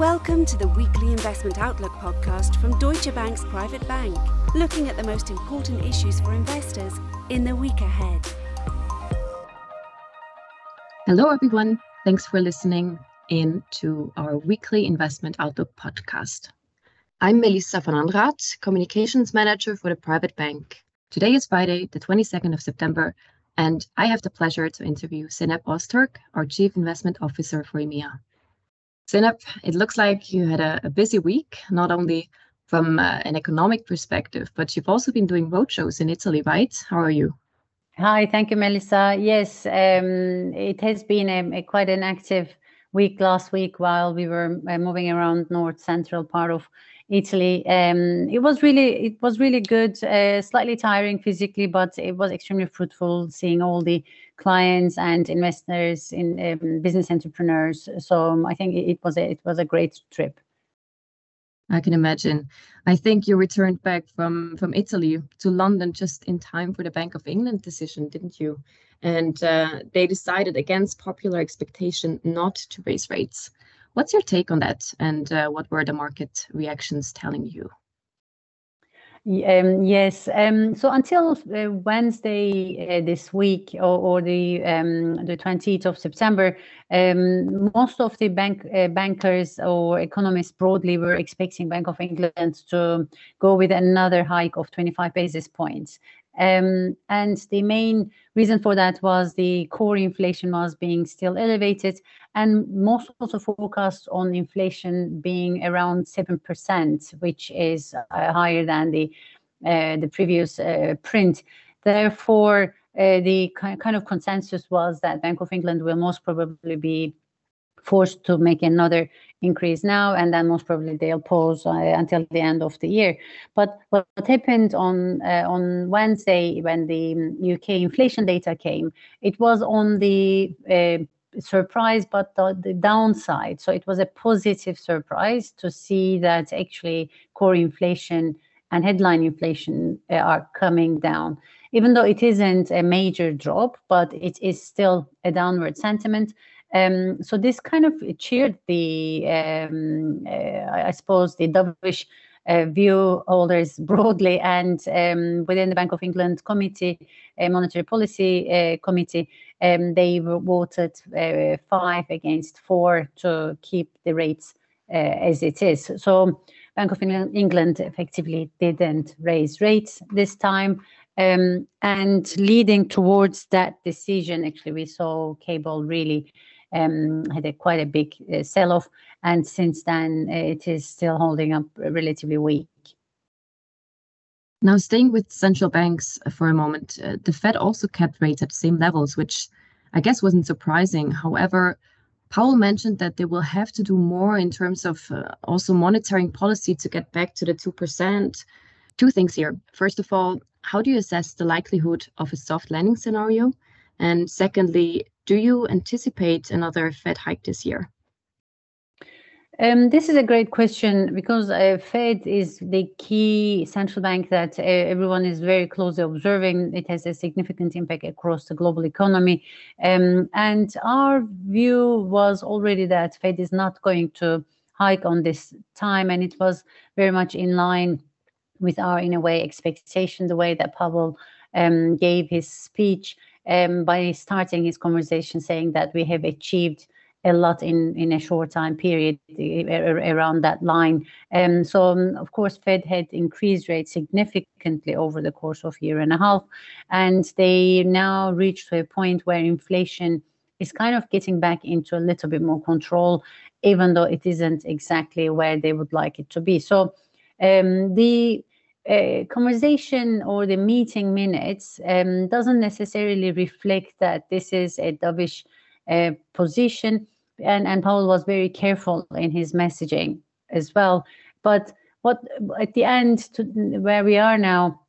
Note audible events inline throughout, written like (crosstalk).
Welcome to the weekly Investment Outlook podcast from Deutsche Bank's Private Bank, looking at the most important issues for investors in the week ahead. Hello, everyone. Thanks for listening in to our weekly Investment Outlook podcast. I'm Melissa van Anraat, Communications Manager for the Private Bank. Today is Friday, the 22nd of September, and I have the pleasure to interview Zeynep Ozturk, our Chief Investment Officer for EMEA. Zeynep, it looks like you had a, a busy week, not only from uh, an economic perspective, but you've also been doing roadshows in Italy, right? How are you? Hi, thank you, Melissa. Yes, um, it has been a, a, quite an active week last week while we were uh, moving around north central part of Italy. Um, it was really it was really good. Uh, slightly tiring physically, but it was extremely fruitful seeing all the clients and investors in um, business entrepreneurs. So um, I think it, was a, it was a great trip. I can imagine. I think you returned back from from Italy to London just in time for the Bank of England decision, didn't you? And uh, they decided against popular expectation not to raise rates. What's your take on that, and uh, what were the market reactions telling you? Um, yes. Um, so until uh, Wednesday uh, this week, or, or the um, the twentieth of September, most of the bank uh, bankers or economists broadly were expecting Bank of England to go with another hike of twenty five basis points. Um, and the main reason for that was the core inflation was being still elevated, and most of the on inflation being around 7%, which is uh, higher than the, uh, the previous uh, print. Therefore, uh, the kind of consensus was that Bank of England will most probably be forced to make another increase now, and then most probably they'll pause uh, until the end of the year. But what happened on uh, on Wednesday when the UK inflation data came, it was on the uh, surprise, but the, the, downside. So it was a positive surprise to see that actually core inflation and headline inflation uh, are coming down. Even though it isn't a major drop, but it is still a downward sentiment. Um, so this kind of cheered the, um, uh, I suppose, the dovish uh, view holders (laughs) broadly, and um, within the Bank of England Committee, uh, Monetary Policy uh, Committee, um, they voted uh, five against four to keep the rates uh, as it is. So Bank of England effectively didn't raise rates this time. Um, and leading towards that decision, actually, we saw cable really um, had a quite a big uh, sell-off, and since then uh, it is still holding up relatively weak. Now, staying with central banks for a moment, uh, the Fed also kept rates at the same levels, which I guess wasn't surprising. However, Powell mentioned that they will have to do more in terms of uh, also monitoring policy to get back to the 2%. Two things here. First of all, how do you assess the likelihood of a soft landing scenario? And secondly, do you anticipate another Fed hike this year? Um, this is a great question because uh, Fed is the key central bank that uh, everyone is very closely observing. It has a significant impact across the global economy. Um, and our view was already that Fed is not going to hike on this time. And it was very much in line with our, in a way, expectation, the way that Powell um, gave his speech um, by starting his conversation saying that we have achieved a lot in, in a short time period around that line. Um, so, um, of course, Fed had increased rates significantly over the course of year and a half, and they now reached to a point where inflation is kind of getting back into a little bit more control, even though it isn't exactly where they would like it to be. So, um, the uh, conversation or the meeting minutes um, doesn't necessarily reflect that this is a dovish uh, position. And, and Powell was very careful in his messaging as well. But what at the end, to where we are now,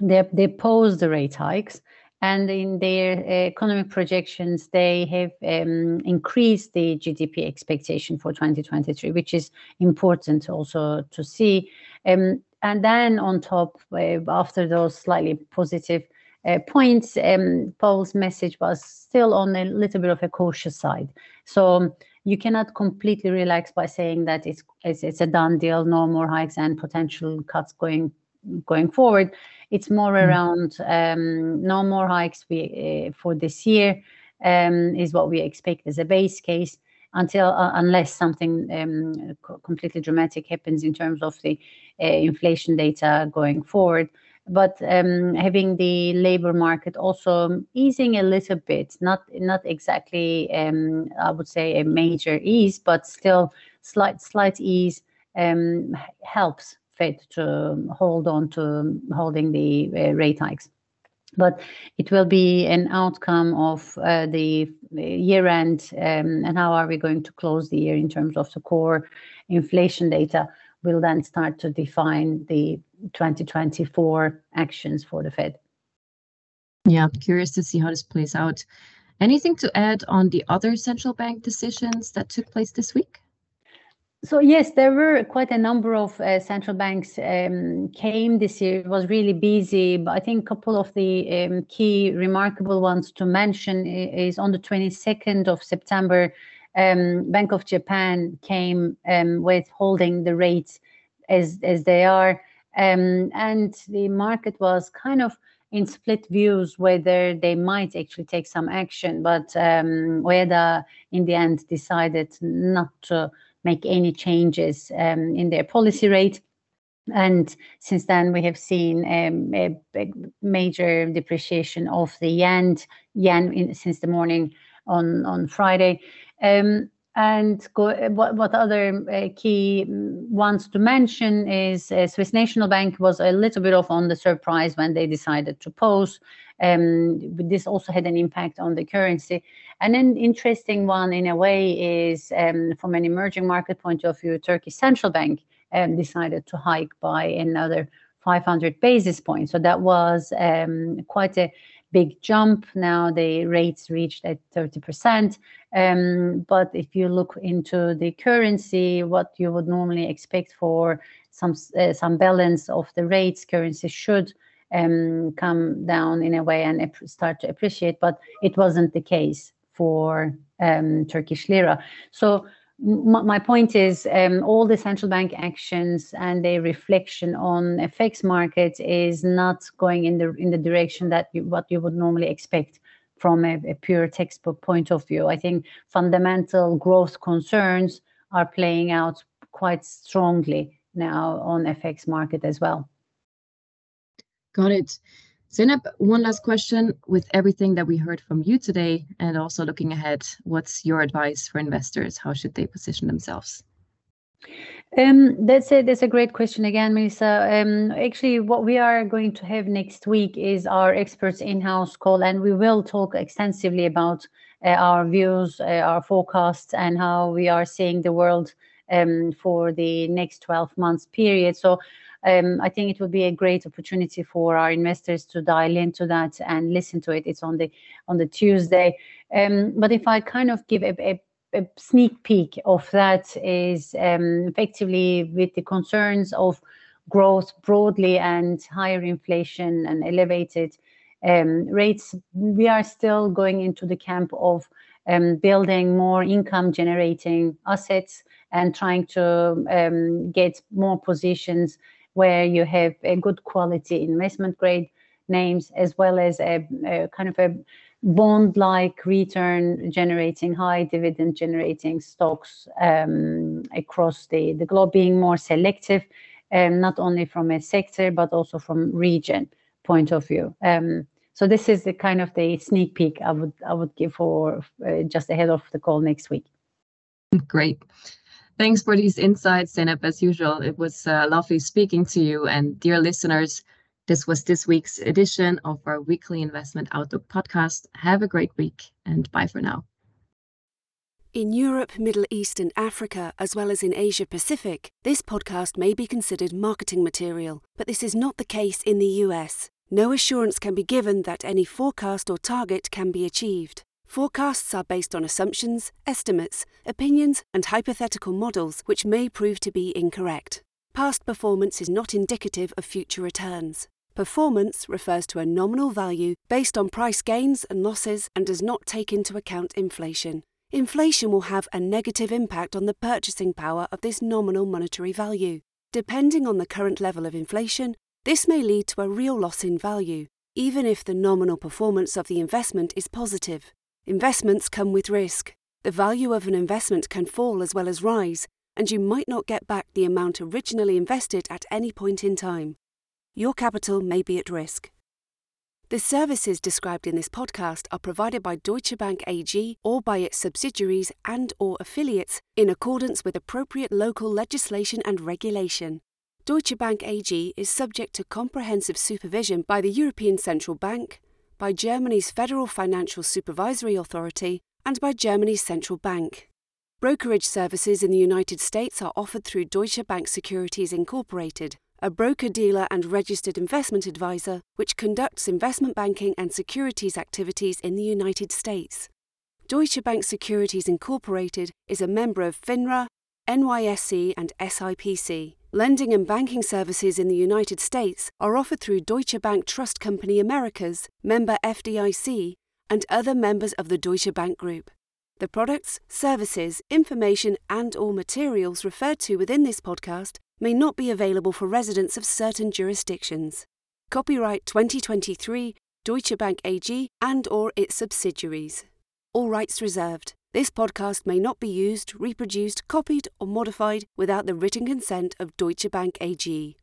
they, they pose the rate hikes. And in their uh, economic projections, they have um, increased the GDP expectation for 2023, which is important also to see. Um, and then on top, uh, after those slightly positive uh, points, um, Powell's message was still on a little bit of a cautious side. So you cannot completely relax by saying that it's it's, it's a done deal, no more hikes and potential cuts going going forward. It's more mm. around um, no more hikes we, uh, for this year um, is what we expect as a base case until uh, unless something um, completely dramatic happens in terms of the uh, inflation data going forward. But um, having the labor market also easing a little bit, not not exactly, um, I would say a major ease, but still slight slight ease um, helps Fed to hold on to holding the uh, rate hikes. But it will be an outcome of uh, the year end um, and how are we going to close the year in terms of the core inflation data will then start to define the 2024 actions for the Fed. Yeah, curious to see how this plays out. Anything to add on the other central bank decisions that took place this week? So yes, there were quite a number of uh, central banks um, came this year. It was really busy, but I think a couple of the um, key remarkable ones to mention is on the 22nd of September, um, Bank of Japan came um, with holding the rates as as they are, um, and the market was kind of in split views whether they might actually take some action, but um, Ueda in the end decided not to make any changes um, in their policy rate. And since then, we have seen um, a, major depreciation of the yen, yen in, since the morning on on Friday. Um, and go, what, what other uh, key ones to mention is uh, Swiss National Bank was a little bit off on the surprise when they decided to pause. Um, this also had an impact on the currency. And an interesting one, in a way, is um, from an emerging market point of view, Turkey Central Bank um, decided to hike by another 500 basis points. So that was um, quite a big jump. Now the rates reached at 30%. Um, but if you look into the currency, what you would normally expect for some uh, some balance of the rates, currency should um, come down in a way and start to appreciate. But it wasn't the case for um, Turkish lira. So my point is um, all the central bank actions and their reflection on FX markets is not going in the in the direction that you, what you would normally expect from a, a, pure textbook point of view. I think fundamental growth concerns are playing out quite strongly now on FX market as well. Got it. Zeynep, one last question. With everything that we heard from you today and also looking ahead, what's your advice for investors? How should they position themselves? Um, that's a that's a great question again, Melissa. Um, actually, what we are going to have next week is our experts in-house call, and we will talk extensively about uh, our views, uh, our forecasts, and how we are seeing the world um, for the next 12 months period. So um, I think it would be a great opportunity for our investors to dial into that and listen to it. It's on the on the Tuesday. Um, but if I kind of give a, a, a sneak peek of that is um, effectively with the concerns of growth broadly and higher inflation and elevated um, rates, we are still going into the camp of um, building more income generating assets and trying to um, get more positions where you have a good quality investment grade names as well as a, a kind of a bond like return generating high dividend generating stocks um, across the, the globe being more selective um, not only from a sector but also from region point of view. Um, so this is the kind of the sneak peek i would i would give for uh, just ahead of the call next week. Great Thanks for these insights, Zeynep. As usual, it was uh, lovely speaking to you. And dear listeners, this was this week's edition of our weekly investment outlook podcast. Have a great week and bye for now. In Europe, Middle East, and Africa, as well as in Asia Pacific, this podcast may be considered marketing material, but this is not the case in the US. No assurance can be given that any forecast or target can be achieved. Forecasts are based on assumptions, estimates, opinions, and hypothetical models which may prove to be incorrect. Past performance is not indicative of future returns. Performance refers to a nominal value based on price gains and losses and does not take into account inflation. inflation will have a negative impact on the purchasing power of this nominal monetary value. Depending on the current level of inflation, this may lead to a real loss in value, even if the nominal performance of the investment is positive. Investments come with risk. The value of an investment can fall as well as rise, and you might not get back the amount originally invested at any point in time. Your capital may be at risk. The services described in this podcast are provided by Deutsche Bank AG or by its subsidiaries and or affiliates in accordance with appropriate local legislation and regulation. Deutsche Bank AG is subject to comprehensive supervision by the European Central Bank, by Germany's Federal Financial Supervisory Authority, and by Germany's Central Bank. Brokerage services in the United States are offered through Deutsche Bank Securities Incorporated, a broker dealer and registered investment advisor which conducts investment banking and securities activities in the United States. Deutsche Bank Securities Incorporated is a member of FINRA, NYSE, and SIPC. Lending and banking services in the United States are offered through Deutsche Bank Trust Company Americas, member FDIC, and other members of the Deutsche Bank Group. The products, services, information, and or materials referred to within this podcast may not be available for residents of certain jurisdictions. Copyright 2023 Deutsche Bank AG and or its subsidiaries. All rights reserved. This podcast may not be used, reproduced, copied or modified without the written consent of Deutsche Bank AG.